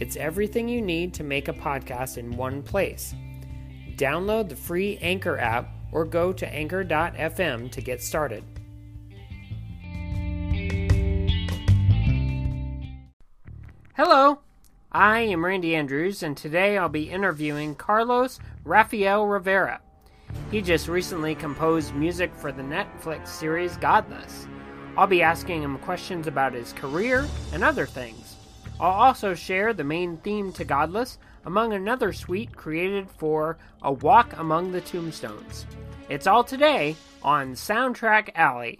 It's everything you need to make a podcast in one place. Download the free Anchor app or go to anchor.fm to get started. Hello, I am Randy Andrews, and today I'll be interviewing Carlos Rafael Rivera. He just recently composed music for the Netflix series Godless. I'll be asking him questions about his career and other things. I'll also share the main theme to Godless, among another suite created for A Walk Among the Tombstones. It's all today on Soundtrack Alley.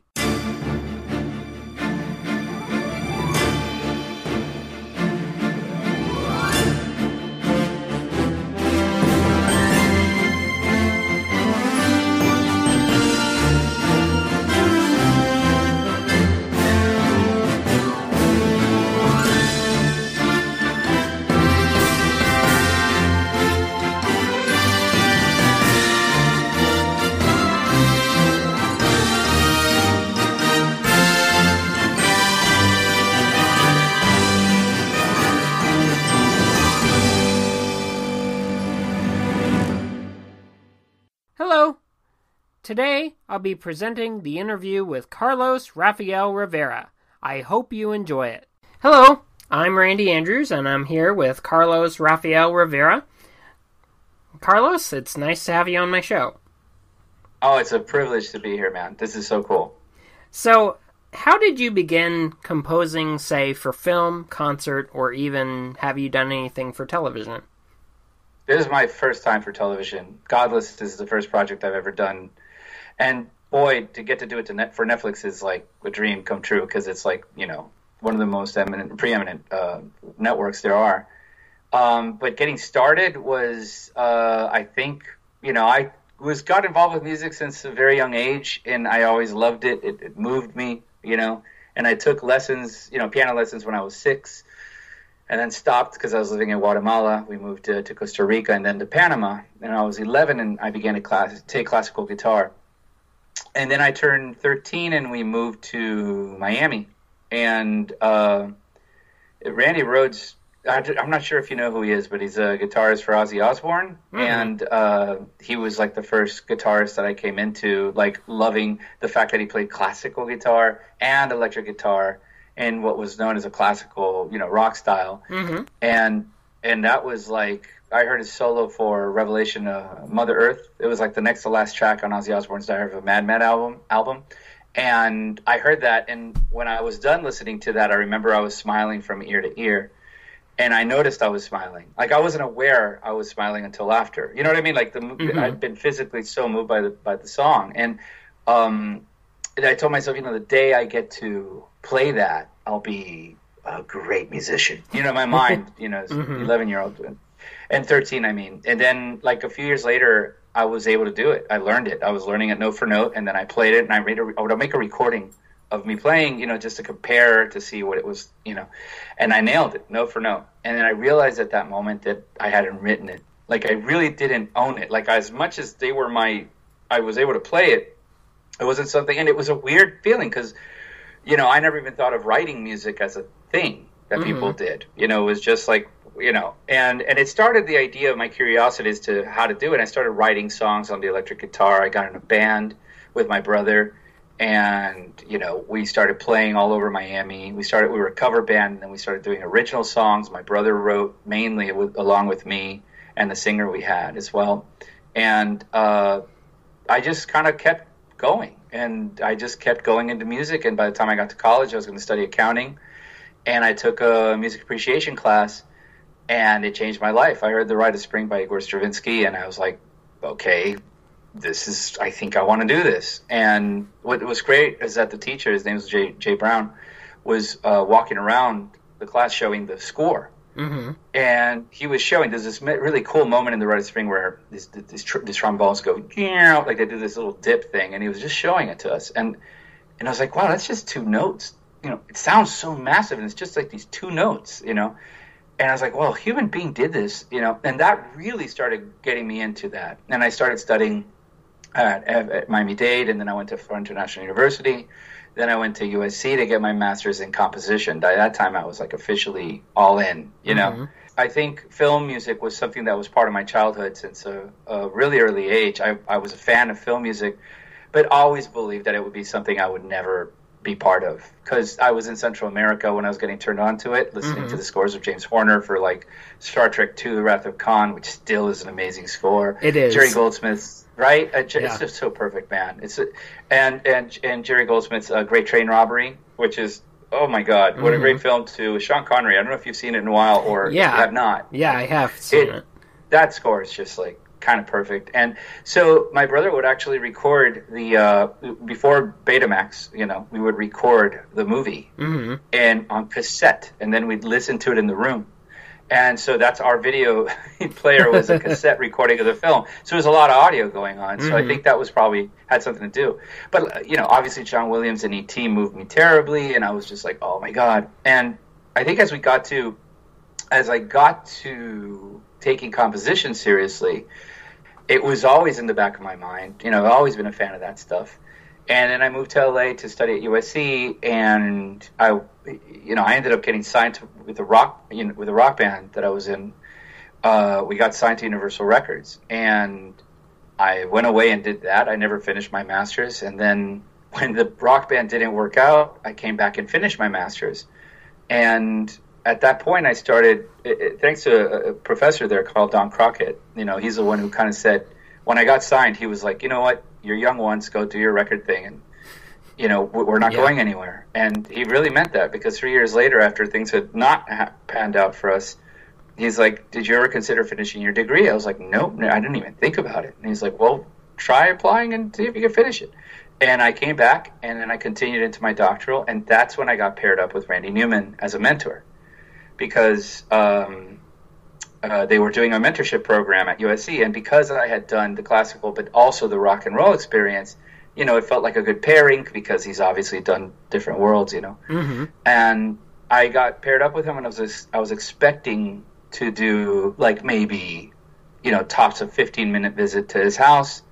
Today I'll be presenting the interview with Carlos Rafael Rivera. I hope you enjoy it. Hello, I'm Randy Andrews and I'm here with Carlos Rafael Rivera. Carlos, it's nice to have you on my show. Oh, it's a privilege to be here, man. This is so cool. So, how did you begin composing, say, for film, concert, or even have you done anything for television? This is my first time for television. Godless is the first project I've ever done, and boy, to get to do it to net for Netflix is like a dream come true because it's like you know one of the most eminent, preeminent uh, networks there are. Um, but getting started was, uh, I think, you know, I was got involved with music since a very young age, and I always loved it. It, it moved me, you know. And I took lessons, you know, piano lessons when I was six and then stopped because I was living in Guatemala. We moved to, to, Costa Rica and then to Panama. And I was 11 and I began to class, take classical guitar. And then I turned 13 and we moved to Miami. And uh, Randy Rhoads, I'm not sure if you know who he is, but he's a guitarist for Ozzy Osbourne. Mm-hmm. And uh, he was like the first guitarist that I came into, like loving the fact that he played classical guitar and electric guitar in what was known as a classical, you know, rock style. Mm-hmm. And and that was like I heard his solo for Revelation, uh, Mother Earth. It was like the next to last track on Ozzy Osbourne's Diary of a Madman album. Album, and I heard that, and when I was done listening to that, I remember I was smiling from ear to ear, and I noticed I was smiling. Like I wasn't aware I was smiling until after. You know what I mean? Like the mm-hmm. I'd been physically so moved by the by the song, and um, and I told myself, you know, the day I get to play that, I'll be a great musician. You know, my mind, you know, mm-hmm. 11 year old and 13, I mean. And then, like, a few years later, I was able to do it. I learned it. I was learning it note for note, and then I played it, and I made a, I would make a recording of me playing, you know, just to compare to see what it was, you know, and I nailed it note for note. And then I realized at that moment that I hadn't written it. Like, I really didn't own it. Like, as much as they were my, I was able to play it, it wasn't something, and it was a weird feeling because you know, I never even thought of writing music as a thing that mm-hmm. people did. You know, it was just like, you know, and and it started the idea of my curiosity as to how to do it. I started writing songs on the electric guitar. I got in a band with my brother, and you know, we started playing all over Miami. We started, we were a cover band, and then we started doing original songs. My brother wrote mainly with, along with me and the singer we had as well, and uh, I just kind of kept going and I just kept going into music. And by the time I got to college, I was going to study accounting, and I took a music appreciation class, and it changed my life. I heard "The Rite of Spring" by Igor Stravinsky, and I was like, okay, this is. I think I want to do this. And what was great is that the teacher, his name was Jay, Jay Brown, was uh, walking around the class showing the score. Mm-hmm. and he was showing there's this really cool moment in the Rite of Spring where these these, tr- these trombones go like they do this little dip thing, and he was just showing it to us, and and I was like, wow, that's just two notes. You know, it sounds so massive, and it's just like these two notes, you know. And I was like, well, a human being did this, you know, and that really started getting me into that. And I started studying at, at Miami Dade, and then I went to Florida International University. Then I went to USC to get my master's in composition. By that time, I was like officially all in, you know. Mhm. I think film music was something that was part of my childhood since a, a really early age. I, I was a fan of film music, but always believed that it would be something I would never be part of because I was in Central America when I was getting turned on to it, listening Mhm. to the scores of James Horner for like Star Trek II: The Wrath of Khan, which still is an amazing score. It is. Jerry Goldsmith's right. Uh, J- Yeah. It's just so perfect, man. It's a, and and and Jerry Goldsmith's uh, Great Train Robbery, which is oh my god, what a Mhm. great film too. Sean Connery. I don't know if you've seen it in a while or Yeah. have not Yeah, I have seen It- it. that score is just like kind of perfect. And so my brother would actually record the uh, before Betamax. You know, we would record the movie Mm-hmm. and on cassette, and then we'd listen to it in the room. And so that's our video player was a cassette recording of the film. So there's a lot of audio going on. So I Mhm. think that was probably had something to do. But you know, obviously John Williams and E.T. moved me terribly, and I was just like, oh my god. And I think as we got to, as I got to taking composition seriously, it was always in the back of my mind. You know, I've always been a fan of that stuff. And then I moved to LA to study at USC, and I, you know, I ended up getting signed to, with a rock, you know, with a rock band that I was in. Uh, we got signed to Universal Records, and I went away and did that. I never finished my masters, and then when the rock band didn't work out, I came back and finished my masters. And at that point, I started, it, it, thanks to a, professor there called Don Crockett. You know, he's the one who kind of said, when I got signed, he was like, you know what, you're young ones, go do your record thing, and you know, we- we're not Yeah. going anywhere. And he really meant that because three years later, after things had not ha- panned out for us, he's like, "Did you ever consider finishing your degree?" I was like, "Nope, no, I didn't even think about it." And he's like, "Well, try applying and see if you can finish it." And I came back, and then I continued into my doctoral, and that's when I got paired up with Randy Newman as a mentor, because um, uh, they were doing a mentorship program at USC, and because I had done the classical but also the rock and roll experience, you know, it felt like a good pairing because he's obviously done different worlds, you know Mm-hmm. and I got paired up with him, and I was I was expecting to do like maybe, you know, tops a fifteen minute visit to his house,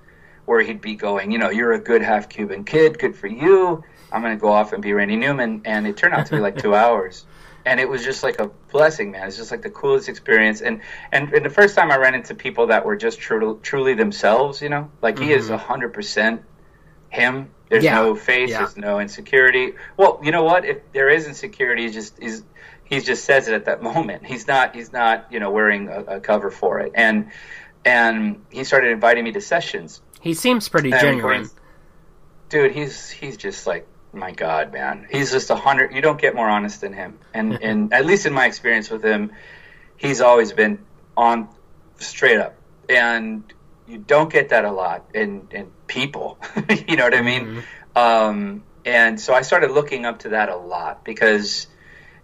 where he'd be going, you know, you're a good half Cuban kid, good for you. I'm gonna go off and be Randy Newman, and it turned out to be like two hours, and it was just like a blessing, man. It's just like the coolest experience, and and, and the first time I ran into people that were just true, truly themselves, you know, like he is Mhm. a hundred percent him. There's Yeah. no face. Yeah. There's no insecurity. Well, you know what? If there is insecurity, he's just he's he just says it at that moment. He's not he's not you know wearing a, a cover for it. And and he started inviting me to sessions. He seems pretty And genuine. Dude, he's he's just like my God, man. He's just a hundred. You don't get more honest than him. And and at least in my experience with him, he's always been on straight up. And you don't get that a lot in in people. you know what I mean? Mhm. Um, and so I started looking up to that a lot because,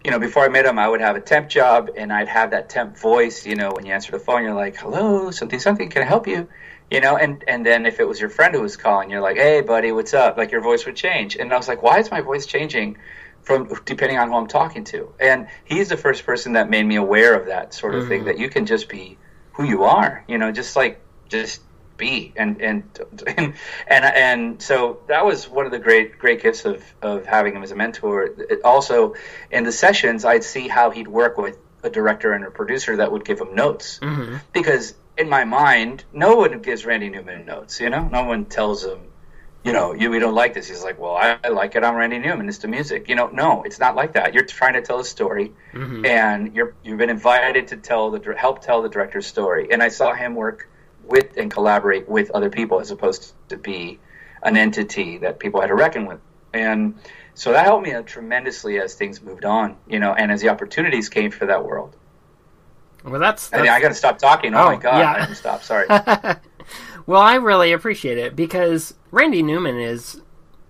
you know, before I met him, I would have a temp job and I'd have that temp voice. You know, when you answer the phone, you're like, "Hello, something, something, can I help you?" You know, and and then if it was your friend who was calling, you're like, "Hey, buddy, what's up?" Like your voice would change, and I was like, "Why is my voice changing?" From depending on who I'm talking to, and he's the first person that made me aware of that sort of thing. Mhm. That you can just be who you are, you know, just like just be and and and and, and so that was one of the great great gifts of of having him as a mentor It also in the sessions i'd see how he'd work with a director and a producer that would give him notes Mhm. because in my mind no one gives randy newman notes you know no one tells him you know you we don't like this he's like well i, I like it i'm randy newman it's the music you know no it's not like that you're trying to tell a story Mhm. and you're you've been invited to tell the help tell the director's story. And I saw him work with and collaborate with other people as opposed to be an entity that people had to reckon with. And so that helped me tremendously as things moved on, you know, and as the opportunities came for that world. Well, that's, I, mean, I got to stop talking. Oh, Oh, my god, yeah. I have to stop. Sorry. well, I really appreciate it because Randy Newman is,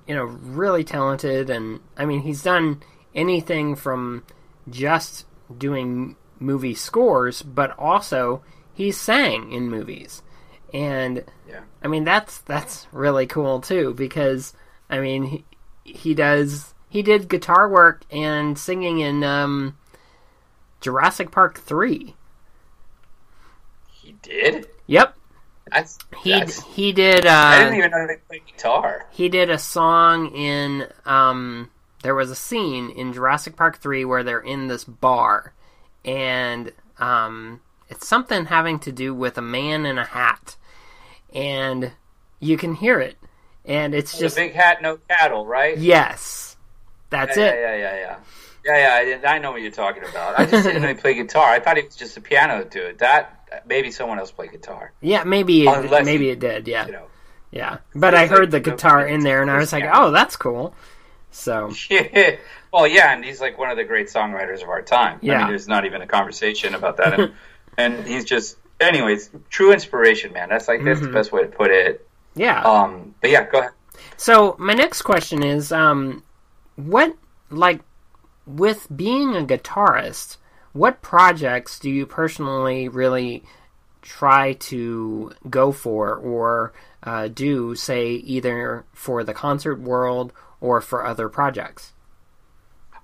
you know, really talented, and I mean, he's done anything from just doing movie scores, but also he sang in movies. And Yeah. I mean that's that's really cool too because I mean he, he does he did guitar work and singing in um, Jurassic Park 3. He did. Yep. That's He that's, he did I didn't uh, even know they played guitar. he did a song in um there was a scene in Jurassic Park 3 where they're in this bar and um it's something having to do with a man in a hat and you can hear it and it's just big hat, no cattle, right? yes that's yeah, it Yeah, yeah, yeah, yeah. Yeah, yeah, I, I know what you're talking about. I just didn't know he played guitar. I thought it was just a piano to it. That maybe someone else played guitar. yeah maybe it, Unless maybe he- it did yeah You know. yeah but I heard the the- guitar in there and I was like oh that's cool so Yeah. Well, yeah, and he's like one of the great songwriters of our time. I Yeah. mean, there's not even a conversation about that. And, and he's just, anyways, true inspiration, man. That's like that's the Mm-hmm. best way to put it. yeah Um, but yeah, go ahead. So my next question is, um, what like with being a guitarist, what projects do you personally really try to go for or uh, do, say, either for the concert world or for other projects?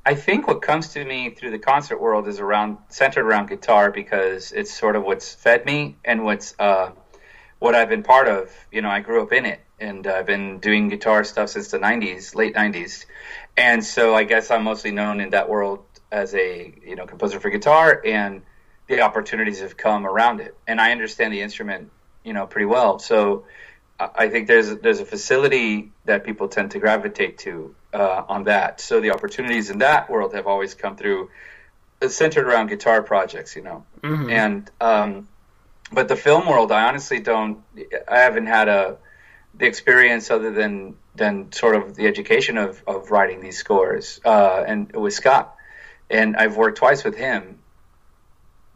I think what comes to me through the concert world is around centered around guitar because it's sort of what's fed me and what's uh, what I've been part of. You know, I grew up in it, and I've been doing guitar stuff since the '90s, late '90s, and so I guess I'm mostly known in that world as a you know composer for guitar, and the opportunities have come around it, and I understand the instrument, you know, pretty well. So I think there's there's a facility that people tend to gravitate to uh, on that. So the opportunities in that world have always come through, uh, centered around guitar projects, you know. Mhm. And um, but the film world, I honestly don't. I haven't had a the experience other than than sort of the education of of writing these scores, uh, and with Scott, and I've worked twice with him.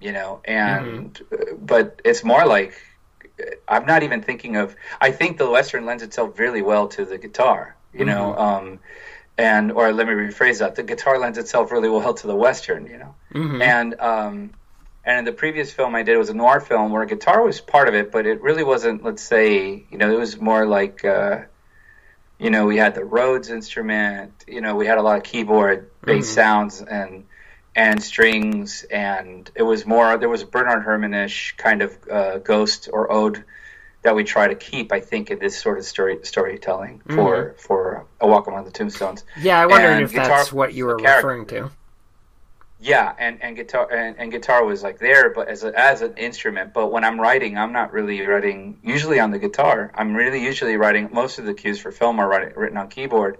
You know, and uh, but it's more like I'm not even thinking of. I think the Western lends itself really well to the guitar, you know. Um, and or let me rephrase that: the guitar lends itself really well to the Western, you know. Mhm. And um, and in the previous film I did was a noir film where guitar was part of it, but it really wasn't. Let's say, you know, it was more like. Uh, you know, we had the Rhodes instrument. You know, we had a lot of keyboard bass Mhm. sounds and and strings, and it was more. There was a Bernard Herrmann-ish kind of uh, ghost or ode that we try to keep. I think in this sort of story storytelling for for a Walk Among the Tombstones. Yeah, I wondered And if guitar that's what you were referring to. Yeah, and, and guitar and, and guitar was like there, but as a, as an instrument. But when I'm writing, I'm not really writing usually on the guitar. I'm really usually writing most of the cues for film are writing, written on keyboard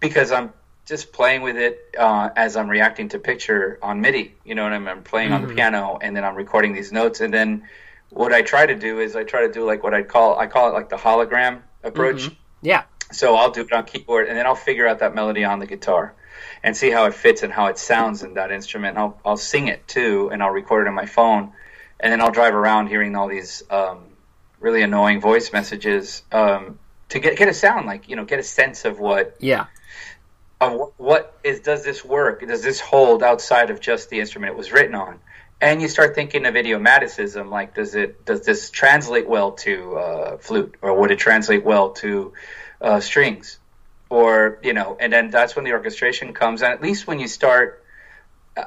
because I'm just playing with it uh, as I'm reacting to picture on MIDI. You know what I mean? I'm playing on the Mhm. piano and then I'm recording these notes. And then what I try to do is I try to do like what I call I call it like the hologram approach. Yeah. So I'll do it on keyboard, and then I'll figure out that melody on the guitar, and see how it fits and how it sounds in that instrument. I'll I'll sing it too, and I'll record it on my phone, and then I'll drive around hearing all these um, really annoying voice messages um, to get get a sound like you know get a sense of what Yeah. of what is does this work? Does this hold outside of just the instrument it was written on? And you start thinking of idiomaticism, like does it does this translate well to uh, flute, or would it translate well to uh, strings, or you know? And then that's when the orchestration comes. And at least when you start,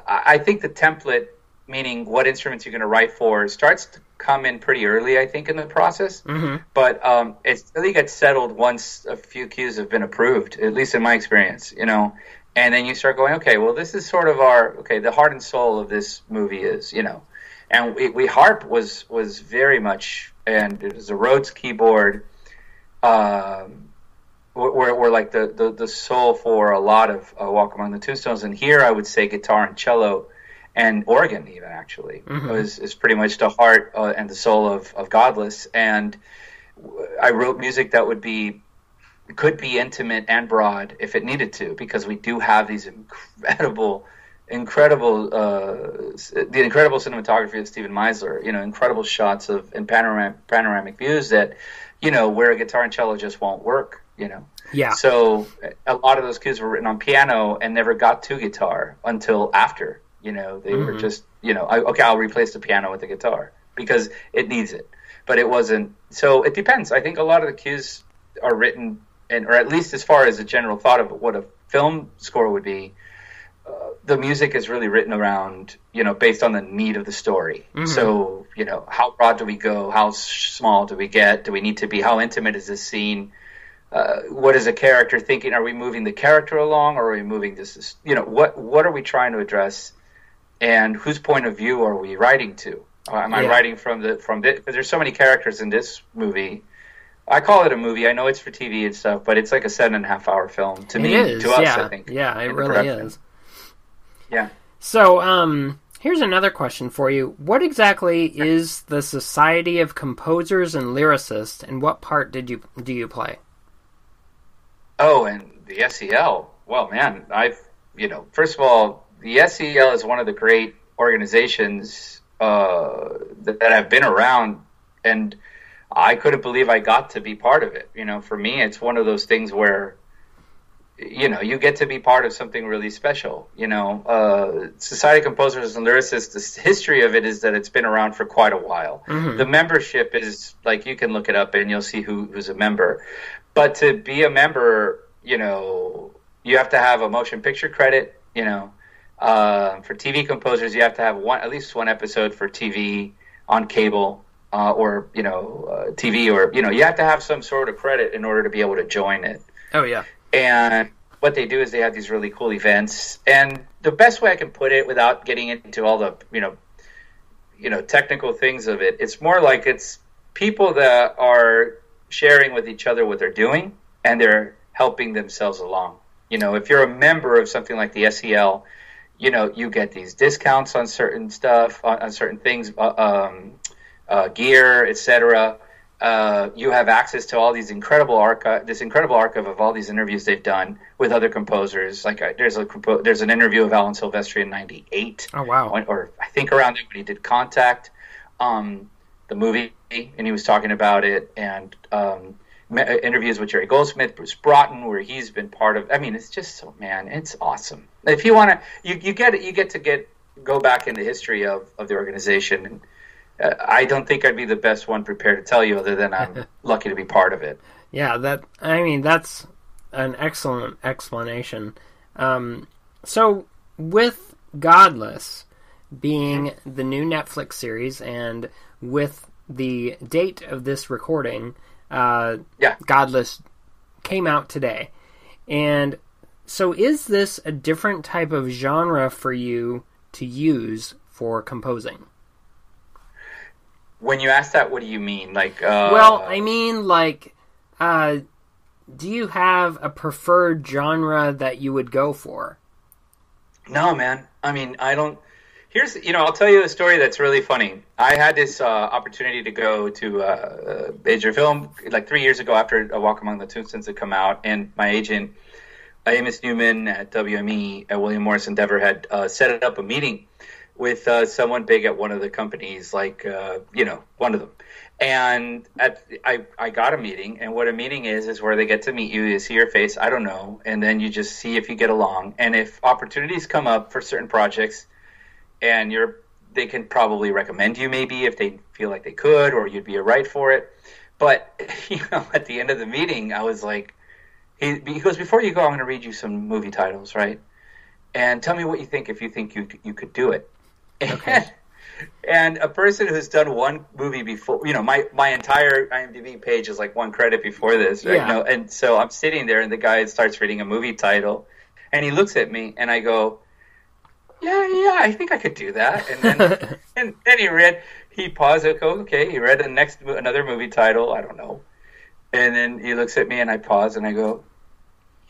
I, think the template, meaning what instruments you're going to write for, starts to come in pretty early. I think in the process hmm but um, it really gets settled once a few cues have been approved, at least in my experience, you know. And then you start going, okay, well, this is sort of our okay. The heart and soul of this movie is, you know, and we, we harp was was very much, and it was a Rhodes keyboard, um, were, were like the, the the soul for a lot of uh, Walk Among the Tombstones. And here, I would say guitar and cello, and organ even actually Mhm. is is pretty much the heart uh, and the soul of of Godless. And I wrote music that would be could be intimate and broad if it needed to, because we do have these incredible, incredible, uh, the incredible cinematography of Steven Meizler. You know, incredible shots of and panoramic panoramic views that, you know, where a guitar and cello just won't work. You know, Yeah. so a lot of those cues were written on piano and never got to guitar until after. You know, they mm-hmm. were just you know, I, okay, I'll replace the piano with the guitar because it needs it, but it wasn't. So it depends. I think a lot of the cues are written, and or at least as far as a general thought of what a film score would be. Uh, the music is really written around, you know, based on the need of the story. Mm-hmm. So, you know, how broad do we go? How small do we get? Do we need to be? How intimate is this scene? Uh, what is a character thinking? Are we moving the character along, or are we moving this? You know, what what are we trying to address, and whose point of view are we writing to? Uh, am I writing from the from the? Because there's so many characters in this movie. I call it a movie. I know it's for TV and stuff, but it's like a seven and a half hour film to it me. Is, to us, yeah. I think. Yeah, it really is. Yeah. So, um, here's another question for you. What exactly is the Society of Composers and Lyricists, and what part did you do you play? Oh, and the SCL. Well, man, I've you know, first of all, the SCL is one of the great organizations uh, that, that have been around, and I couldn't believe I got to be part of it. You know, for me, it's one of those things where you know you get to be part of something really special you know uh, society of composers and lyricists the history of it is that it's been around for quite a while mm-hmm. the membership is like you can look it up and you'll see who, who's a member but to be a member, you know, you have to have a motion picture credit. You know, uh, for TV composers, you have to have one at least one episode for TV on cable. Uh, or you know uh, TV or you know you have to have some sort of credit in order to be able to join it. Oh yeah. And what they do is they have these really cool events, and the best way I can put it without getting into all the you know you know technical things of it, it's more like it's people that are sharing with each other what they're doing and they're helping themselves along. You know, if you're a member of something like the SCL, you know, you get these discounts on certain stuff, on, on certain things, uh, um, uh, gear, etc. Uh, you have access to all these incredible archive, this incredible archive of all these interviews they've done with other composers. Like uh, there's a there's an interview of Alan Silvestri in '98. Oh wow! Or I think around there when he did Contact. Um, the movie, and he was talking about it, and um, interviews with Jerry Goldsmith, Bruce Broughton, where he's been part of. I mean, it's just so man, it's awesome. If you want to, you you get you get to get go back in the history of of the organization. And, uh, I don't think I'd be the best one prepared to tell you, other than I'm lucky to be part of it. Yeah, that I mean that's an excellent explanation. Um, so with Godless being the new Netflix series and with the date of this recording, uh, yeah. Godless came out today. And so, is this a different type of genre for you to use for composing? When you ask that, what do you mean? Like, uh... well, I mean, like, uh, do you have a preferred genre that you would go for? No, man. I mean, I don't. Here's, you know, I'll tell you a story that's really funny. I had this uh, opportunity to go to uh, major film like three years ago after A Walk Among the Tombstones had come out, and my agent, Amos Newman at WME at William Morris Endeavor, had uh, set up a meeting with uh, someone big at one of the companies, like uh, you know, one of them. And at, I, I got a meeting, and what a meeting is is where they get to meet you, you see your face, I don't know, and then you just see if you get along, and if opportunities come up for certain projects and you're they can probably recommend you maybe if they feel like they could or you'd be a right for it. But you know, at the end of the meeting, I was like, he, he goes, before you go, I'm going to read you some movie titles, right? And tell me what you think if you think you you could do it. Okay. And, and a person who's done one movie before, you know, my my entire IMDb page is like one credit before this, right? Yeah. You know, and so I'm sitting there, and the guy starts reading a movie title, and he looks at me, and I go, yeah, yeah, I think I could do that. And then, and then he read, he paused, oh, okay, he read the next, another movie title, I don't know. And then he looks at me and I pause and I go,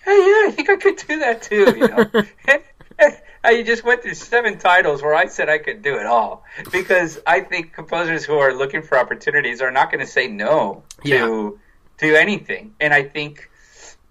yeah, yeah, I think I could do that too, you know. I just went through seven titles where I said I could do it all because I think composers who are looking for opportunities are not going to say no to yeah. to anything. And I think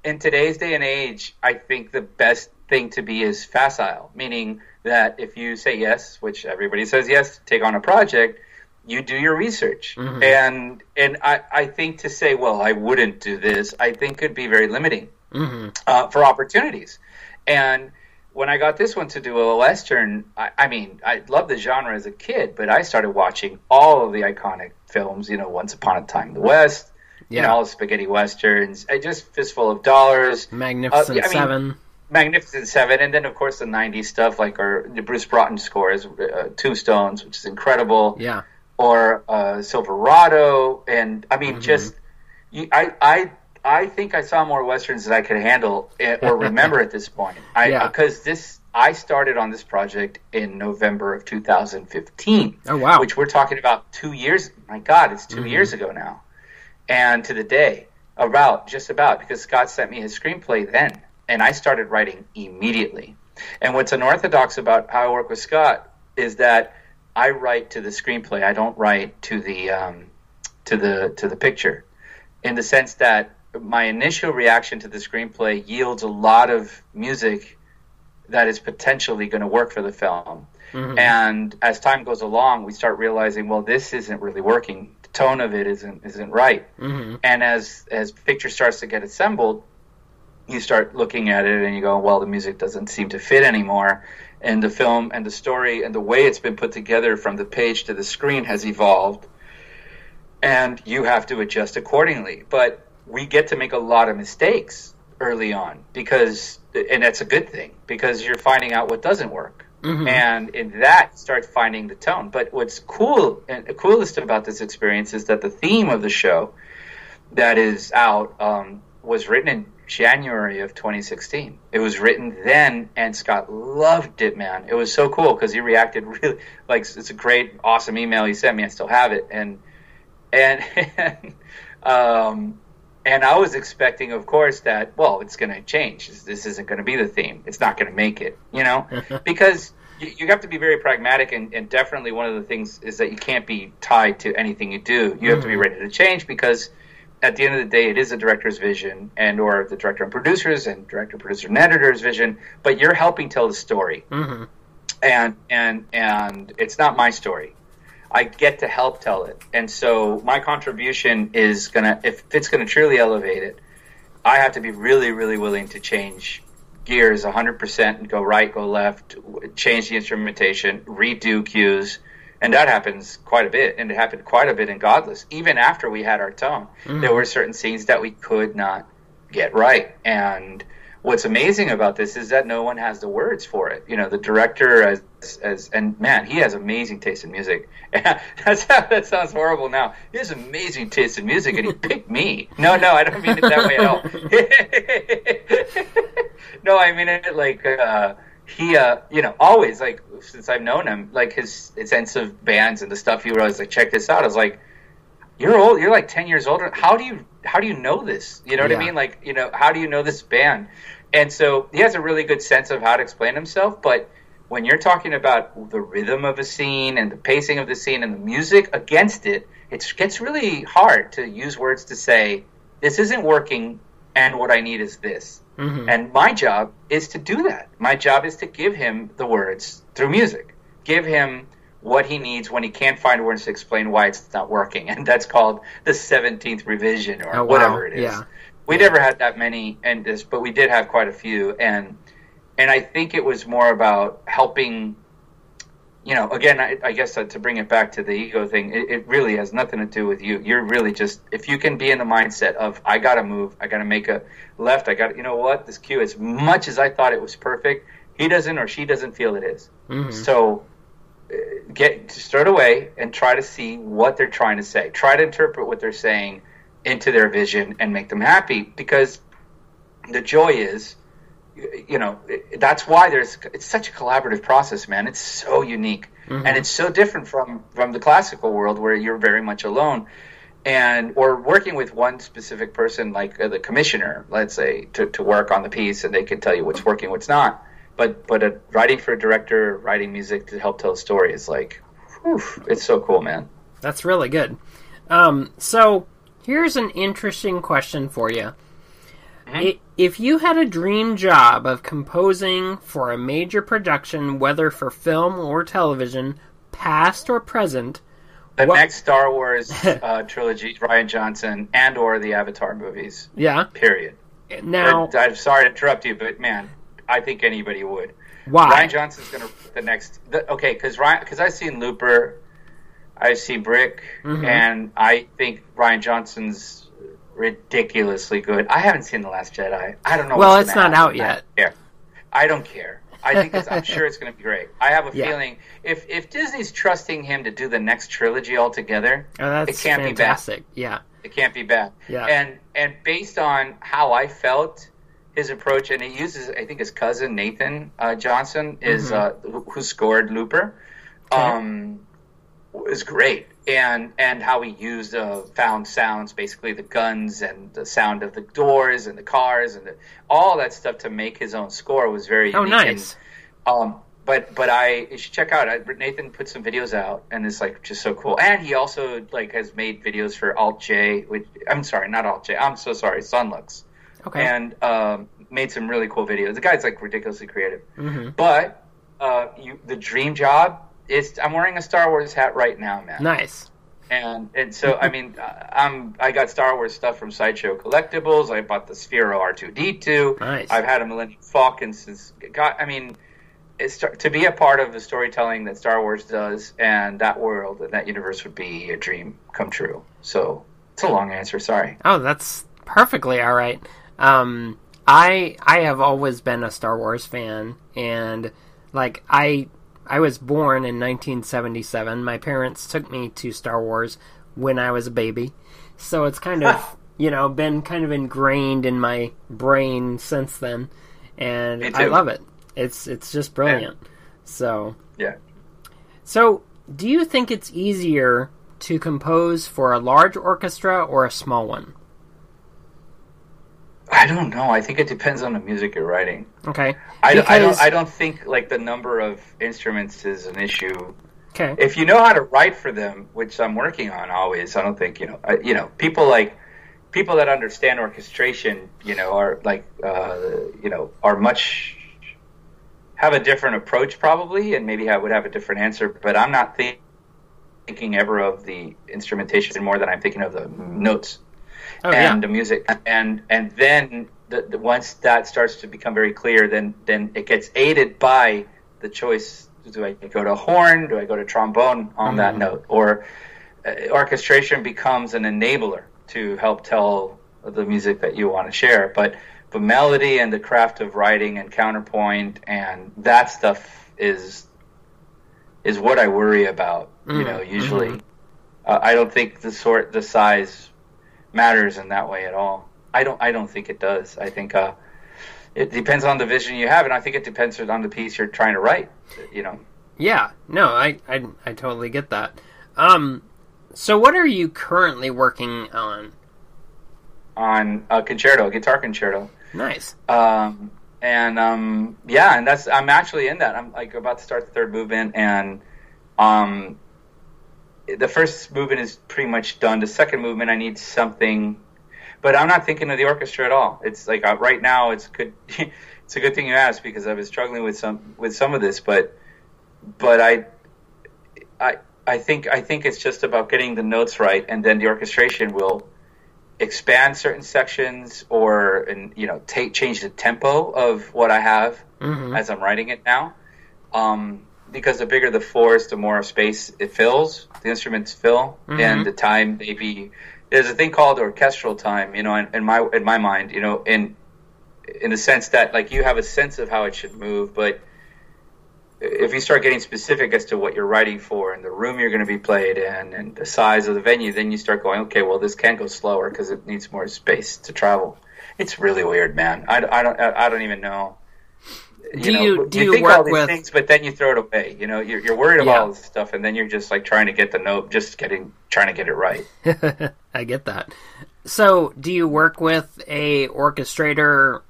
in today's day and age, I think the best thing to be is facile, meaning that if you say yes, which everybody says yes, take on a project, you do your research. Mm-hmm. And and I, I think to say, well, I wouldn't do this, I think could be very limiting mm-hmm. uh, for opportunities. And when I got this one to do a western, I, I mean, I loved the genre as a kid, but I started watching all of the iconic films. You know, Once Upon a Time in the West. You know, all the spaghetti westerns. I just fistful of dollars. Magnificent Uh, I mean- Seven. Magnificent Seven, and then of course the '90s stuff like our the Bruce Broughton scores, uh, Tombstones, which is incredible, Yeah. or uh, Silverado, and I mean Mhm. just I I I think I saw more westerns than I could handle eh, or remember at this point. I Yeah. because this I started on this project in November of 2015 Oh wow. which we're talking about two years. My God, it's 2 Mhm. years ago now, and to the day, about just about because Scott sent me his screenplay then, and I started writing immediately. And what's unorthodox about how I work with Scott is that I write to the screenplay. I don't write to the um, to the to the picture, in the sense that my initial reaction to the screenplay yields a lot of music that is potentially going to work for the film. Mhm. And as time goes along, we start realizing, well, this isn't really working. The tone of it isn't isn't right. Mhm. And as as picture starts to get assembled, you start looking at it and you go, well, the music doesn't seem to fit anymore. And the film and the story and the way it's been put together from the page to the screen has evolved. And you have to adjust accordingly. But we get to make a lot of mistakes early on because, and that's a good thing because you're finding out what doesn't work Mhm. and in that start finding the tone. But what's cool and the coolest about this experience is that the theme of the show that is out um, was written in January of 2016. It was written then, and Scott loved it, man. It was so cool because he reacted really like it's a great, awesome email he sent me. I still have it, and and um, and I was expecting, of course, that well, it's going to change. This, isn't going to be the theme. It's not going to make it, you know, because you, you have to be very pragmatic, and, and definitely one of the things is that you can't be tied to anything you do. You have to be ready to change because at the end of the day, it is the director's vision and or the director and producers and director, producer, and editor's vision. But you're helping tell the story Mhm. and and and it's not my story. I get to help tell it, and so my contribution is gonna if it's gonna truly elevate it, I have to be really really willing to change gears 100% and go right, go left, change the instrumentation, redo cues, and that happens quite a bit, and it happened quite a bit in Godless. Even after we had our tone, there were certain scenes that we could not get right, and what's amazing about this is that no one has the words for it. You know, the director as as and man, he has amazing taste in music. That's how, that sounds horrible now. He has amazing taste in music, and he picked me. No, no, I don't mean it that way at all. no, I mean it like uh, he, uh, you know, always like since I've known him, like his, his sense of bands and the stuff he always like check this out. I was like, you're old. You're like ten years older. How do you how do you know this? You know what Yeah. I mean? Like you know how do you know this band? And so he has a really good sense of how to explain himself. But when you're talking about the rhythm of a scene and the pacing of the scene and the music against it, it gets really hard to use words to say this isn't working and what I need is this. Mhm. And my job is to do that. My job is to give him the words through music. Give him what he needs when he can't find words to explain why it's not working. And that's called the 17th revision or Oh, wow. whatever it is. Yeah. We never had that many and this but we did have quite a few and and I think it was more about helping you know, again, I, I guess uh, to bring it back to the ego thing, it, it really has nothing to do with you. You're really just if you can be in the mindset of I got to move, I got to make a left, I got you know what this cue as much as I thought it was perfect, he doesn't or she doesn't feel it is. Mhm. So uh, get start away and try to see what they're trying to say. Try to interpret what they're saying into their vision and make them happy because the joy is you know that's why there's it's such a collaborative process man it's so unique Mhm. and it's so different from from the classical world where you're very much alone and or working with one specific person like uh, the commissioner let's say to, to work on the piece and they can tell you what's working what's not but but uh, writing for a director writing music to help tell a story is like whew, it's so cool man That's really good. Um, so here's an interesting question for you. If you had a dream job of composing for a major production, whether for film or television, past or present, the What- next star wars uh, trilogy rian johnson and or the avatar movies yeah. period Now, I, am sorry to interrupt you, but man, I think anybody would. Why? Rian Johnson's gonna the next. The, okay, because Rian because I've seen Looper, I see Brick, Mhm. and I think Rian Johnson's ridiculously good. I haven't seen the Last Jedi. I don't know. Well, it's not out yet. I don't care. I don't care. I think it's, I'm sure it's going to be great. I have a Yeah. feeling if if Disney's trusting him to do the next trilogy altogether, Oh, it can't be bad. Yeah. it can't be bad. Yeah. And and based on how I felt, his approach, and he uses, I think, his cousin Nathan uh, Johnson is Mhm. uh, who, who scored Looper, um, is great. And and how he used uh, found sounds, basically the guns and the sound of the doors and the cars and the, all that stuff to make his own score was very Oh, unique. and, nice. um, but but I you should check out. I, Nathan put some videos out, and it's like just so cool. And he also like has made videos for Alt J. Which I'm sorry, not Alt J. I'm so sorry, Sunlux, Okay. and um, made some really cool videos. The guy's like ridiculously creative. hmm But uh, you, the dream job is I'm wearing a Star Wars hat right now, man. Nice. And and so I mean I'm I got Star Wars stuff from Sideshow Collectibles. I bought the Sphero R2D2. Nice. I've had a Millennium Falcon since. God, I mean, it's to be a part of the storytelling that Star Wars does, and that world and that universe would be a dream come true. So it's a long answer. Sorry. Oh, that's perfectly all right. Um, I I have always been a Star Wars fan, and like I I was born in 1977. My parents took me to Star Wars when I was a baby, so it's kind of you know been kind of ingrained in my brain since then, and I love it. It's it's just brilliant. So Yeah. so do you think it's easier to compose for a large orchestra or a small one? I don't know. I think it depends on the music you're writing. Okay. I, don't- I don't. I don't think like the number of instruments is an issue. Okay. If you know how to write for them, which I'm working on always, I don't think you know. I, you know, people like people that understand orchestration, you know, are like uh, you know are much have a different approach probably, and maybe I would have a different answer. But I'm not think, thinking ever of the instrumentation more than I'm thinking of the notes Oh and yeah. the music, and and then the, the, once that starts to become very clear, then then it gets aided by the choice: do I go to horn? Do I go to trombone on that Mhm. note? Or uh, orchestration becomes an enabler to help tell the music that you want to share, but the melody and the craft of writing and counterpoint and that stuff is is what I worry about. You Mhm, know, usually uh, I don't think the sort the size matters in that way at all. I don't. I don't think it does. I think uh, it depends on the vision you have, and I think it depends on the piece you're trying to write. You know. Yeah. No, I, I I totally get that. Um so what are you currently working on? on a concerto, a guitar concerto. Nice. Um, and um, yeah, and that's I'm actually in that. I'm like about to start the third movement, and um, the first movement is pretty much done. The second movement, I need something, but I'm not thinking of the orchestra at all. It's like uh, right now, it's good. it's a good thing you asked because I've been struggling with some with some of this, but but I I I think I think it's just about getting the notes right, and then the orchestration will expand certain sections or and you know take change the tempo of what I have Mhm. as I'm writing it now. Um, because the bigger the force, the more space it fills. The instruments fill, Mhm. and the time maybe there's a thing called orchestral time. You know, in, in my in my mind, you know, in in the sense that like you have a sense of how it should move, but if you start getting specific as to what you're writing for and the room you're going to be played in and the size of the venue, then you start going, okay, well, this can go slower because it needs more space to travel. It's really weird, man. I, I don't I don't even know. Do you- do you think work with- things, but then you throw it away. You know, you're, you're worried about Yeah. all this stuff, and then you're just like trying to get the note, just getting trying to get it right. I get that. So, do you work with a orchestrator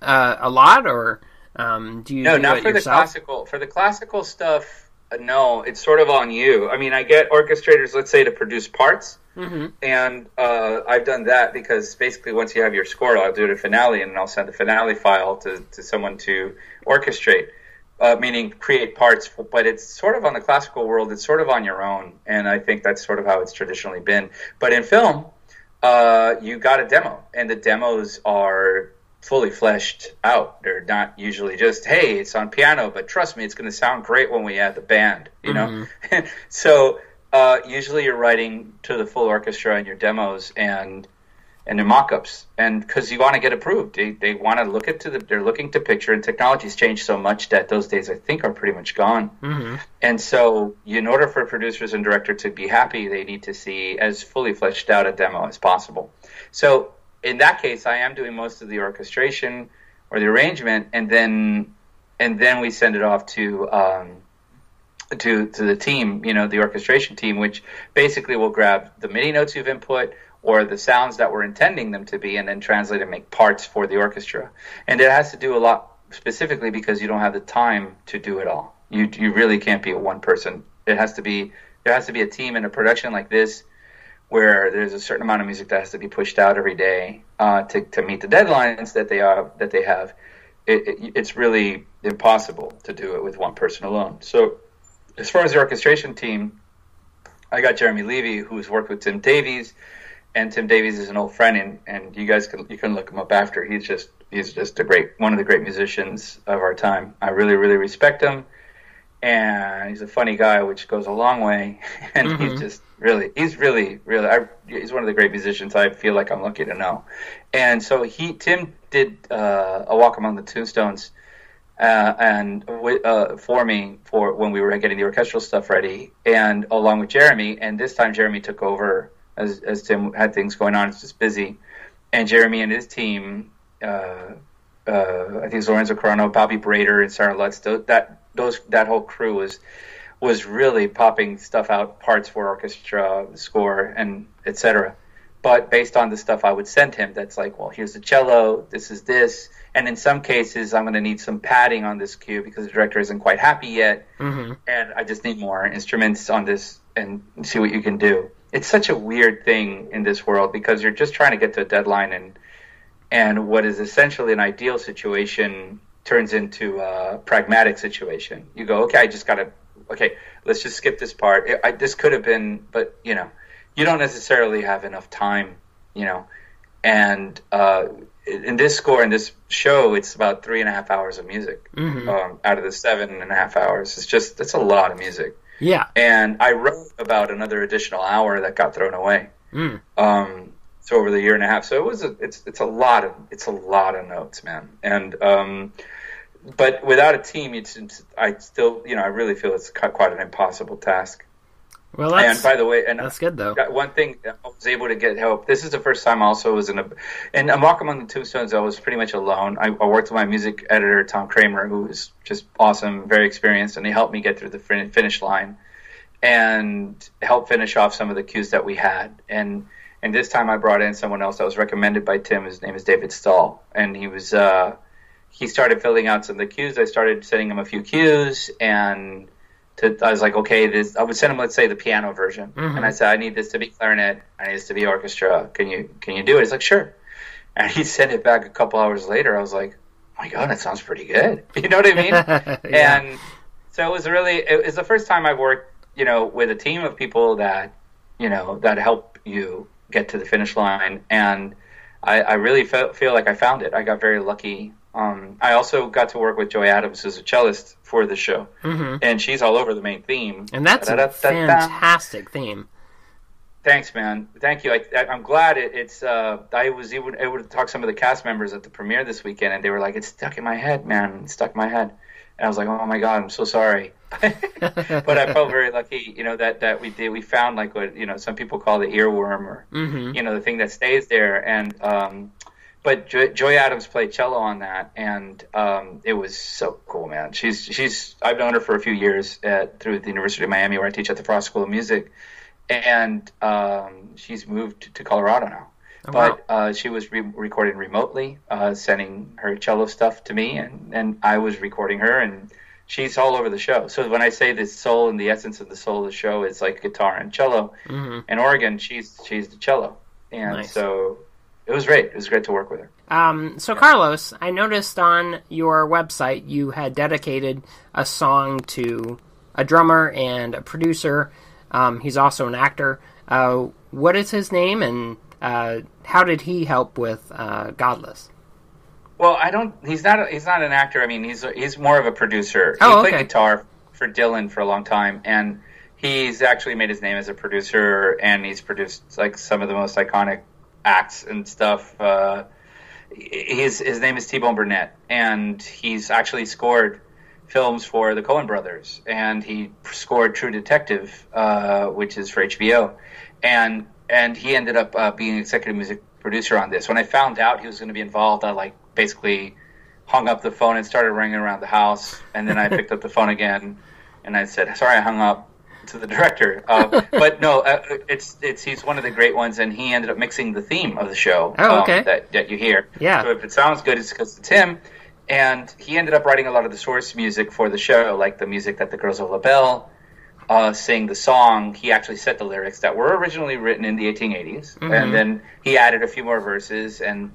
uh, a lot, or um, do you No, do not it for the classical. For the classical stuff, no, it's sort of on you. I mean, I get orchestrators, let's say, to produce parts, hmm and uh, I've done that because basically, once you have your score, I'll do the finale, and I'll send the finale file to, to someone to orchestrate, uh, meaning create parts. But it's sort of on the classical world. It's sort of on your own, and I think that's sort of how it's traditionally been. But in film, uh, you got a demo, and the demos are fully fleshed out. They're not usually just, hey, it's on piano, but trust me, it's going to sound great when we add the band, you know? Mm-hmm. so uh, usually you're writing to the full orchestra in your demos and and in mock-ups and because you want to get approved they, they want to look at to the they're looking to picture and technology's changed so much that those days i think are pretty much gone Mm-hmm. and so in order for producers and director to be happy they need to see as fully fleshed out a demo as possible so in that case i am doing most of the orchestration or the arrangement and then and then we send it off to um, to to the team, you know, the orchestration team, which basically will grab the MIDI notes you've input or the sounds that we're intending them to be, and then translate and make parts for the orchestra. And it has to do a lot specifically because you don't have the time to do it all. You you really can't be a one person. It has to be there has to be a team in a production like this where there's a certain amount of music that has to be pushed out every day uh, to to meet the deadlines that they are that they have. It, it, it's really impossible to do it with one person alone. So as far as the orchestration team, I got Jeremy Levy, who's worked with Tim Davies, and Tim Davies is an old friend, and, and you guys can you can look him up after. He's just he's just a great one of the great musicians of our time. I really really respect him, and he's a funny guy, which goes a long way. And Mhm. he's just really he's really really I, he's one of the great musicians I feel like I'm lucky to know. And so he Tim did uh, a walk among the tombstones uh, and uh, for me for when we were getting the orchestral stuff ready, and along with Jeremy. And this time Jeremy took over as as Tim had things going on. It's just busy, and Jeremy and his team. Uh, uh, I think it's Lorenzo Corona, Bobby Brader, and Sarah Lutz. That those that whole crew was was really popping stuff out, parts for orchestra, score, and etc. But based on the stuff I would send him, that's like, well, here's the cello, this is this, and in some cases, I'm going to need some padding on this cue because the director isn't quite happy yet, Mm-hmm. and I just need more instruments on this and see what you can do. It's such a weird thing in this world because you're just trying to get to a deadline, and and what is essentially an ideal situation turns into a pragmatic situation. You go, okay, I just got to, okay, let's just skip this part. I, I, this could have been, but you know, you don't necessarily have enough time, you know, and uh, in this score in this show, it's about three and a half hours of music Mm-hmm. um, out of the seven and a half hours. It's just it's a lot of music, Yeah. and I wrote about another additional hour that got thrown away. Mm. Um, so over the year and a half, so it was a, it's it's a lot of it's a lot of notes, man, and um, but without a team, it's, it's I still you know I really feel it's quite an impossible task. Well, that's and by the way, and that's good though. One thing I was able to get help. This is the first time also was in a in a walk among the tombstones. I was pretty much alone. I, I worked with my music editor Tom Kramer, who is just awesome, very experienced, and he helped me get through the finish line and help finish off some of the cues that we had. And and this time I brought in someone else that was recommended by Tim. His name is David Stahl, and he was uh, he started filling out some of the cues. I started sending him a few cues and to, I was like, okay, this. I would send him, let's say, the piano version, Mhm. and I said, I need this to be clarinet. I need this to be orchestra. Can you can you do it? He's like, sure. And he sent it back a couple hours later. I was like, oh my god, that sounds pretty good. You know what I mean? yeah. And so it was really it was the first time I've worked, you know, with a team of people that you know that help you get to the finish line, and I, I really felt, feel like I found it. I got very lucky. Um, I also got to work with Joy Adams, who's a cellist for the show hmm and she's all over the main theme. And that's a fantastic theme. Thanks, man. Thank you. I, I, I'm glad it, it's. Uh, I was even able to talk to some of the cast members at the premiere this weekend, and they were like, "It's stuck in my head, man. It's stuck in my head." And I was like, "Oh my god, I'm so sorry." but I felt very lucky, you know, that that we did. We found like what you know some people call the earworm, or hmm you know the thing that stays there. And um, but Joy, Joy Adams played cello on that, and um, it was so cool, man. She's she's I've known her for a few years at, through the University of Miami, where I teach at the Frost School of Music, and um, she's moved to Colorado now. Oh, wow. But uh, she was re- recording remotely, uh, sending her cello stuff to me, and, and I was recording her, and she's all over the show. So when I say the soul and the essence of the soul of the show is like guitar and cello, hmm and Oregon, she's she's the cello, and Nice. so it was great. It was great to work with her. Um, so, Carlos, I noticed on your website you had dedicated a song to a drummer and a producer. Um, he's also an actor. Uh, what is his name, and uh, how did he help with uh, Godless? Well, I don't. He's not. A, he's not an actor. I mean, he's a, he's more of a producer. Oh, he played okay. guitar for Dylan for a long time, and he's actually made his name as a producer, and he's produced like some of the most iconic acts and stuff. Uh, his his name is T Bone Burnett, and he's actually scored films for the Coen Brothers, and he scored True Detective, uh, which is for HBO, and and he ended up uh, being executive music producer on this. When I found out he was going to be involved, I like basically hung up the phone and started ringing around the house, and then I picked up the phone again, and I said, "Sorry, I hung up." To the director, uh, but no, uh, it's it's he's one of the great ones, and he ended up mixing the theme of the show Oh, um, that that you hear. Yeah. So if it sounds good, it's because it's him. And he ended up writing a lot of the source music for the show, like the music that the Girls of La Belle uh, sing the song. He actually set the lyrics that were originally written in the 1880s, Mhm. and then he added a few more verses. And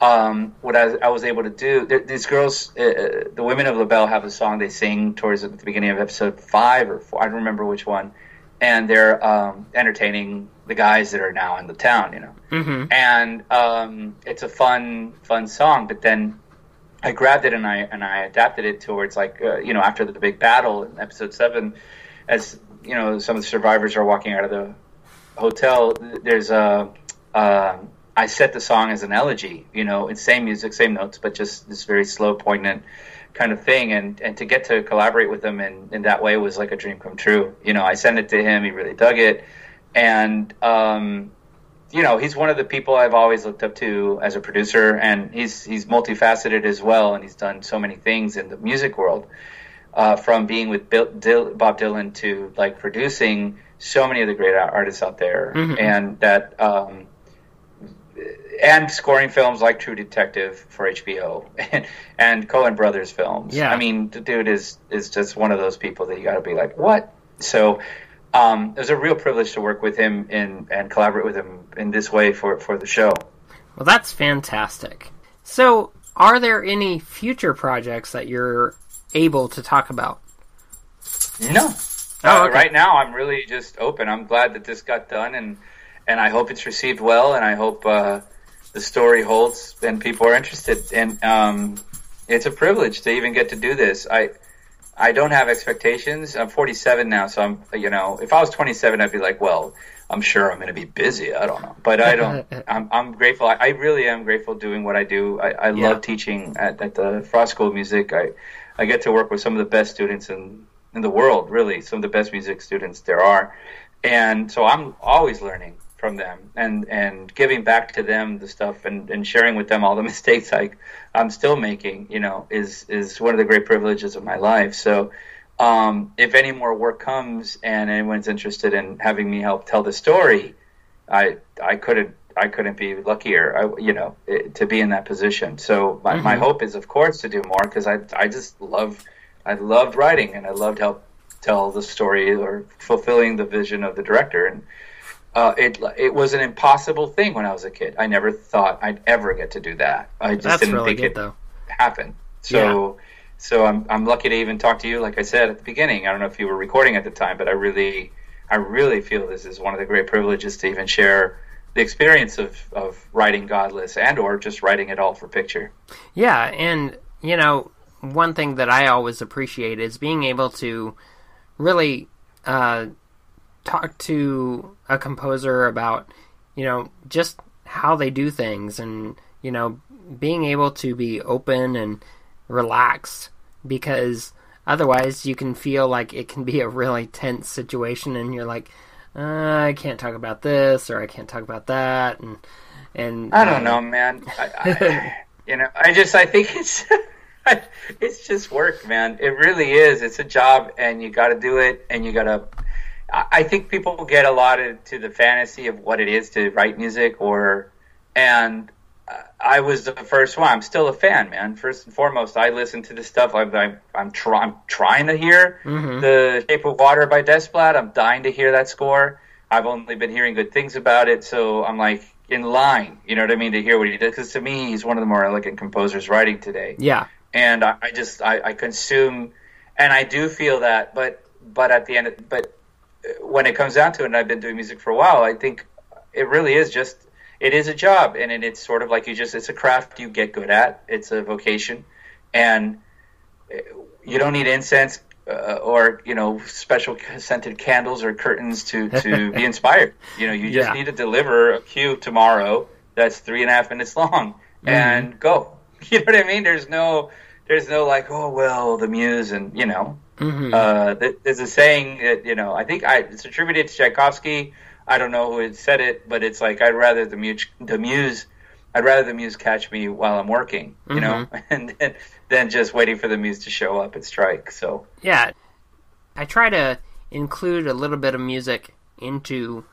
um, what I, I was able to do, th- these girls, uh, uh, the women of La Belle, have a song they sing towards the beginning of episode five or four. I don't remember which one. And they're um, entertaining the guys that are now in the town, you know Mm-hmm. and um, it's a fun fun song but then i grabbed it and i and i adapted it towards like uh, you know after the big battle in episode 7 as you know some of the survivors are walking out of the hotel there's a uh, i set the song as an elegy you know it's same music same notes but just this very slow poignant kind of thing. And and to get to collaborate with him in in that way was like a dream come true. You know i sent it to him he really dug it. And um you know, he's one of the people I've always looked up to as a producer, and he's he's multifaceted as well, and he's done so many things in the music world, uh, from being with Bill, Dil, Bob Dylan to like producing so many of the great artists out there, Mhm. and that um, and scoring films like True Detective for HBO and, and Coen Brothers films. Yeah. I mean, the dude is is just one of those people that you got to be like, what? So um, it was a real privilege to work with him in, and collaborate with him in this way for, for the show. Well, that's fantastic. So, are there any future projects that you're able to talk about? No. Oh, Uh, right now, I'm really just open. I'm glad that this got done, and and I hope it's received well, and I hope uh, the story holds and people are interested. And um, it's a privilege to even get to do this. I I don't have expectations. I'm 47 now, so I'm you know if I was 27, I'd be like, well, I'm sure I'm going to be busy. I don't know, but I don't. I'm, I'm grateful. I, I really am grateful doing what I do. I, I Yeah. love teaching at, at the Frost School of Music. I I get to work with some of the best students in in the world. Really, some of the best music students there are, and so I'm always learning from them and and giving back to them the stuff and, and sharing with them all the mistakes I I'm still making. You know, is is one of the great privileges of my life. So. Um, if any more work comes and anyone's interested in having me help tell the story, I I couldn't I couldn't be luckier. I, you know it, to be in that position. So my, my Mhm. hope is, of course, to do more because I I just love I loved writing and I loved help tell the story or fulfilling the vision of the director and. Uh, it it was an impossible thing when I was a kid. I never thought I'd ever get to do that. I just That's didn't really think good, it though. happen. So so I'm I'm lucky to even talk to you. Like I said at the beginning, I don't know if you were recording at the time, but I really I really feel this is one of the great privileges to even share the experience of, of writing Godless and or just writing it all for picture. Yeah, and you know, one thing that I always appreciate is being able to really uh, talk to a composer about, you know, just how they do things, and you know, being able to be open and relaxed because otherwise you can feel like it can be a really tense situation, and you're like, uh, I can't talk about this or I can't talk about that, and and I uh, don't know, man. I, I, you know, I just I think it's it's just work, man. It really is. It's a job, and you got to do it, and you got to. I I think people get a lot into the fantasy of what it is to write music, or and I was the first one. I'm still a fan, man. First and foremost, I listen to the stuff. I'm I'm, I'm, try, I'm trying to hear Mhm. the Shape of Water by Desplat. I'm dying to hear that score. I've only been hearing good things about it, so I'm like in line. You know what I mean to hear what he did because to me, he's one of the more elegant composers writing today yeah, and I, I just I, I consume, and I do feel that, but but at the end, of, but when it comes down to it, and I've been doing music for a while, I think it really is just it is a job, and it, it's sort of like you just it's a craft you get good at. It's a vocation, and uh, you don't need incense uh, or you know special scented candles or curtains to to be inspired. You know, you just Yeah. need to deliver a cue tomorrow that's three and a half minutes long and go. You know what I mean? There's no there's no like oh well the muse and you know Mm-hmm. uh, there's a saying that you know I think I, it's attributed to Tchaikovsky. I don't know who had said it, but it's like I'd rather the muse, the muse, I'd rather the muse catch me while I'm working, you know, mm-hmm. and then, than just waiting for the muse to show up and strike. So Yeah. I try to include a little bit of music into,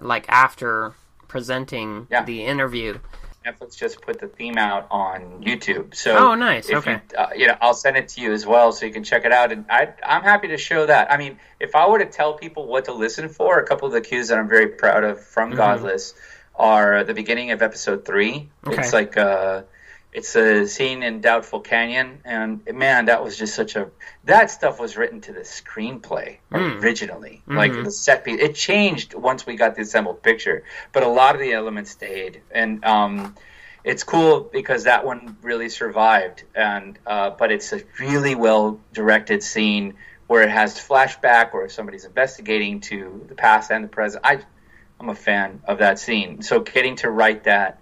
like, after presenting Yeah. the interview. Netflix just put the theme out on YouTube. So Oh, nice. Okay. You, uh, you know, I'll send it to you as well, so you can check it out. And I, I'm happy to show that. I mean, if I were to tell people what to listen for, a couple of the cues that I'm very proud of from Mm-hmm. Godless are the beginning of episode three. Okay. It's like uh, it's a scene in Doubtful Canyon, and man, that was just such a that stuff was written to the screenplay Mm. originally, Mm-hmm. like the set piece. It changed once we got the assembled picture, but a lot of the elements stayed, and um, it's cool because that one really survived. And uh, but it's a really well directed scene where it has flashback, where somebody's investigating to the past and the present. I I'm a fan of that scene. So getting to write that.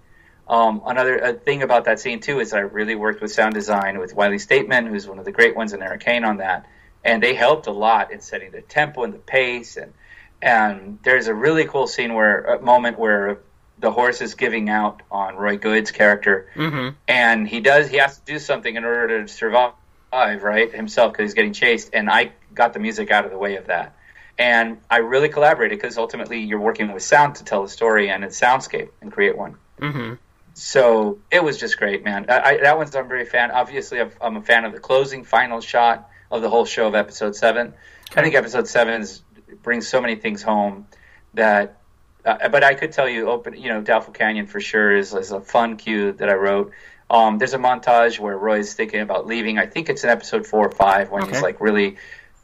Um, another thing about that scene too is I really worked with sound design with Wylie Stateman, who's one of the great ones, and Eric Kane on that, and they helped a lot in setting the tempo and the pace. And and there's a really cool scene where a moment where the horse is giving out on Roy Goode's character, Mm-hmm. and he does he has to do something in order to survive right himself because he's getting chased and i got the music out of the way of that and i really collaborated because ultimately you're working with sound to tell a story and a soundscape and create one Mm-hmm. So it was just great man I, I, that one's i'm very fan obviously I've, i'm a fan of the closing final shot of the whole show of episode seven i think episode seven is, brings so many things home that uh, but I could tell you, open, you know, Doubtful Canyon for sure is, is a fun cue that I wrote. Um, there's a montage where Roy's thinking about leaving. I think it's in episode four or five when Okay. he's like really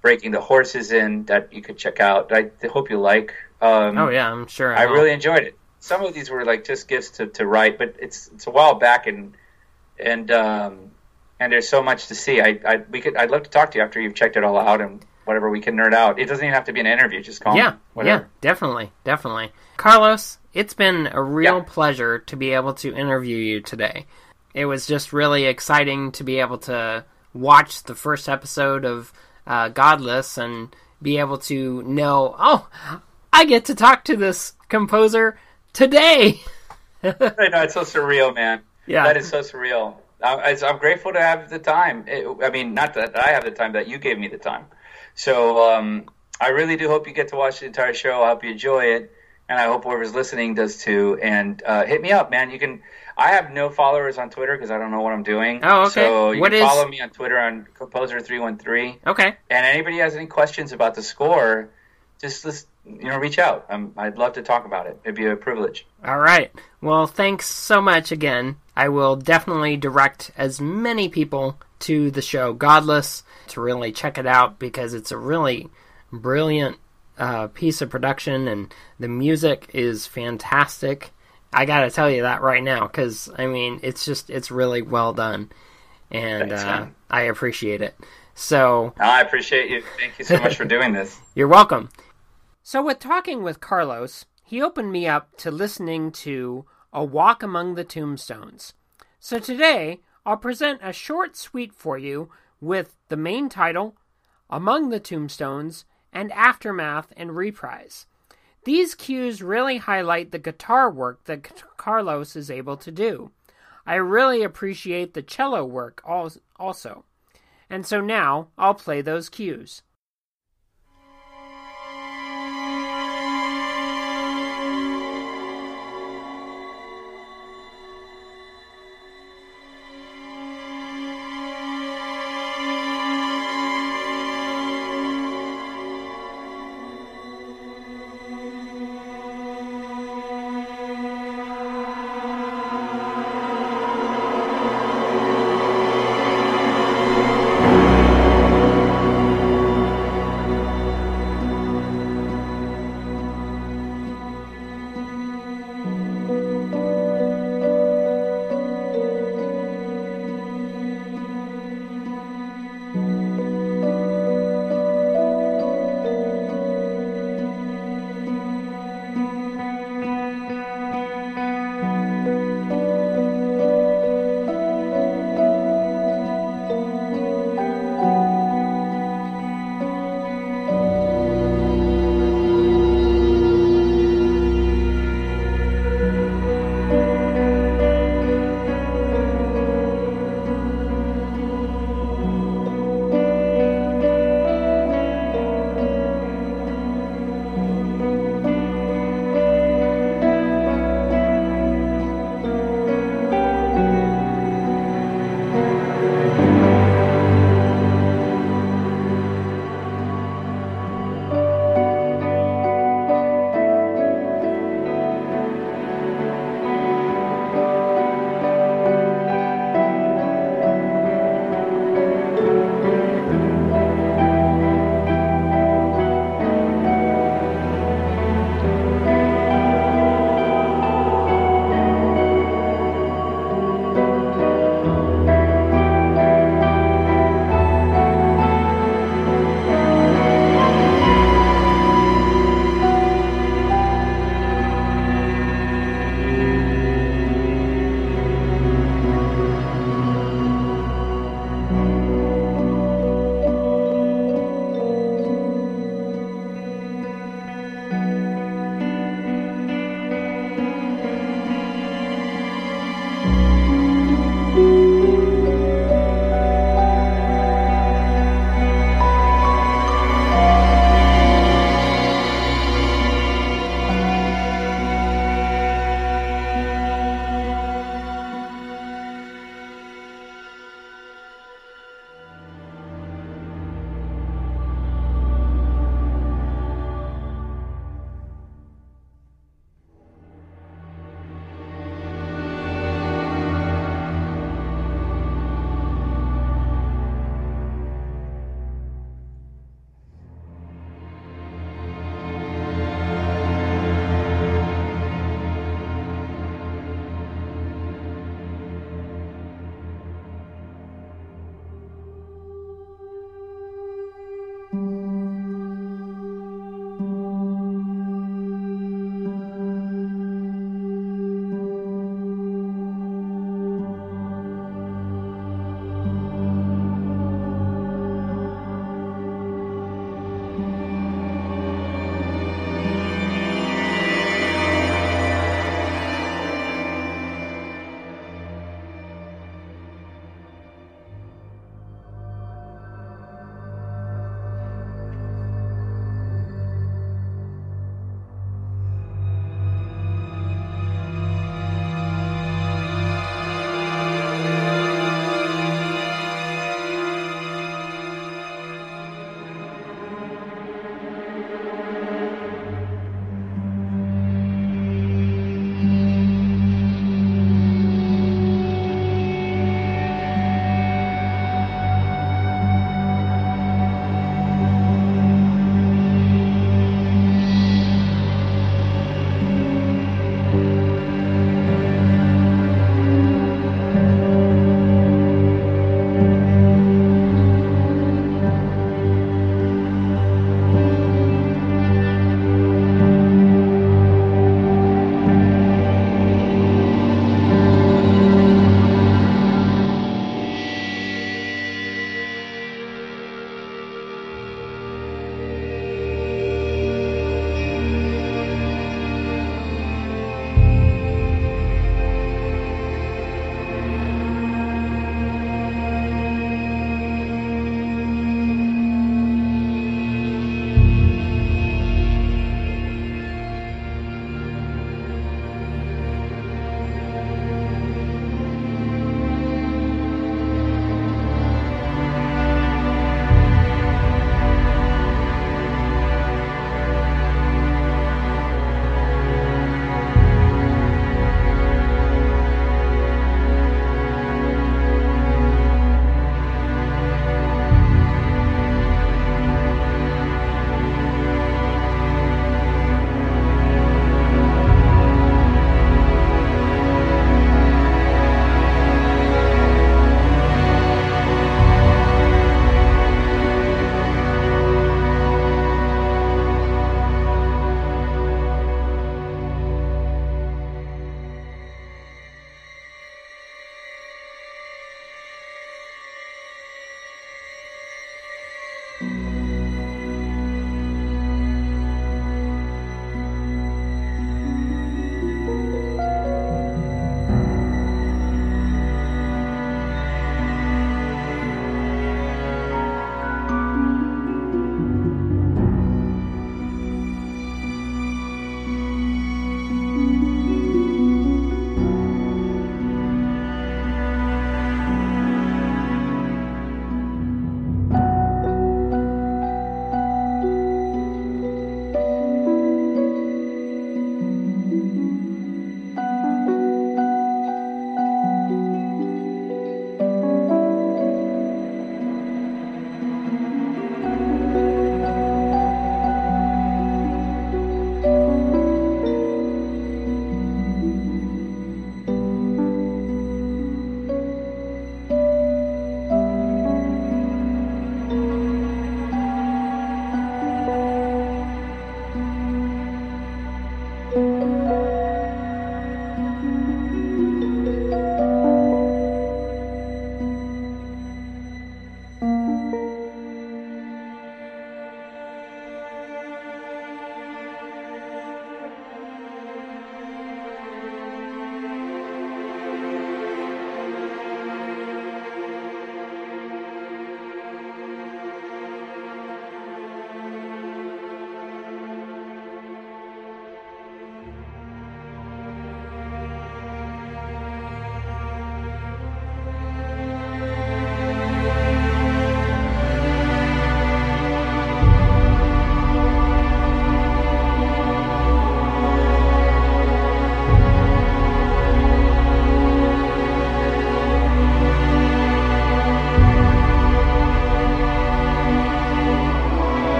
breaking the horses in that you could check out. I hope you like. Um, Oh, yeah, I'm sure. I will. really enjoyed it. Some of these were like just gifts to, to write, but it's it's a while back and and um, and there's so much to see. I, I we could I'd love to talk to you after you've checked it all out and whatever we can nerd out. It doesn't even have to be an interview. Just call Yeah, yeah, definitely, definitely. Carlos, it's been a real Yeah. pleasure to be able to interview you today. It was just really exciting to be able to watch the first episode of uh, Godless and be able to know, oh, I get to talk to this composer today. I know it's so surreal, man. Yeah. that is so surreal. I, I'm grateful to have the time. It, I mean, not that I have the time, that you gave me the time. So um, I really do hope you get to watch the entire show. I hope you enjoy it, and I hope whoever's listening does too. And uh, hit me up, man. You can. I have no followers on Twitter because I don't know what I'm doing. Oh, okay. So you What can is- follow me on Twitter on composer313. Okay, And anybody has any questions about the score, just, just you know, reach out. Um, I'd love to talk about it. It'd be a privilege. all right. Well, thanks so much again. I will definitely direct as many people to the show Godless to really check it out because it's a really brilliant uh, piece of production and the music is fantastic. I gotta tell you that right now because I mean it's just it's really well done and uh. I appreciate it. So I appreciate you. Thank you so much for doing this. you're welcome. So, with talking with Carlos, he opened me up to listening to A Walk Among the Tombstones. So, today, I'll present a short suite for you with the main title, Among the Tombstones, and Aftermath and Reprise. These cues really highlight the guitar work that Carlos is able to do. I really appreciate the cello work also. And so now I'll play those cues.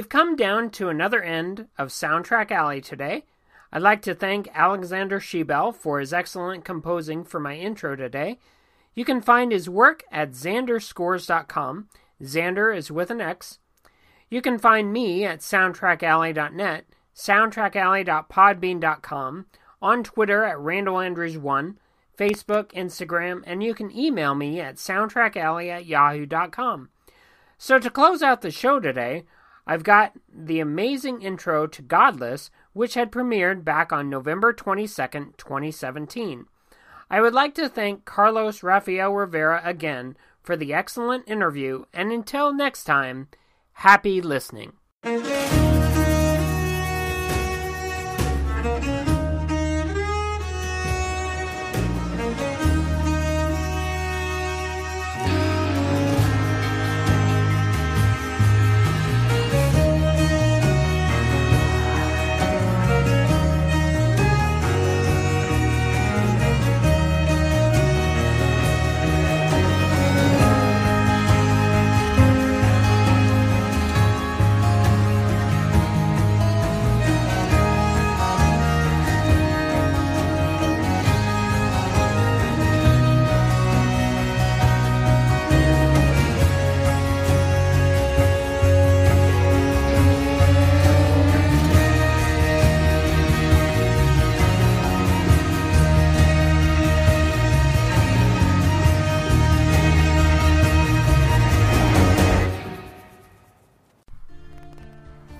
We've come down to another end of Soundtrack Alley today. I'd like to thank Alexander Schiebel for his excellent composing for my intro today. You can find his work at xanderscores.com. Xander is with an X. You can find me at soundtrackalley.net, soundtrackalley.podbean.com, on Twitter at RandallAndrews1, Facebook, Instagram, and you can email me at soundtrackalley at yahoo.com. So to close out the show today, I've got the amazing intro to Godless, which had premiered back on November 22nd, 2017. I would like to thank Carlos Rafael Rivera again for the excellent interview, and until next time, happy listening.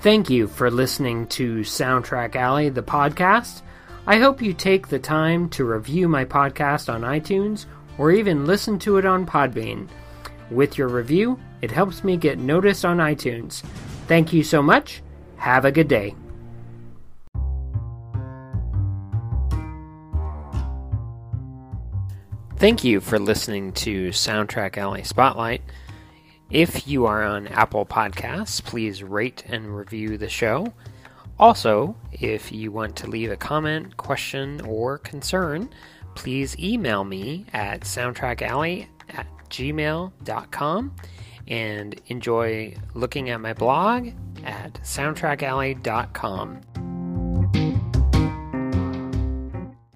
Thank you for listening to Soundtrack Alley, the podcast. I hope you take the time to review my podcast on iTunes or even listen to it on Podbean. With your review, it helps me get noticed on iTunes. Thank you so much. Have a good day. Thank you for listening to Soundtrack Alley Spotlight. If you are on Apple Podcasts, please rate and review the show. Also, if you want to leave a comment, question, or concern, please email me at soundtrackalley at gmail.com and enjoy looking at my blog at soundtrackalley.com.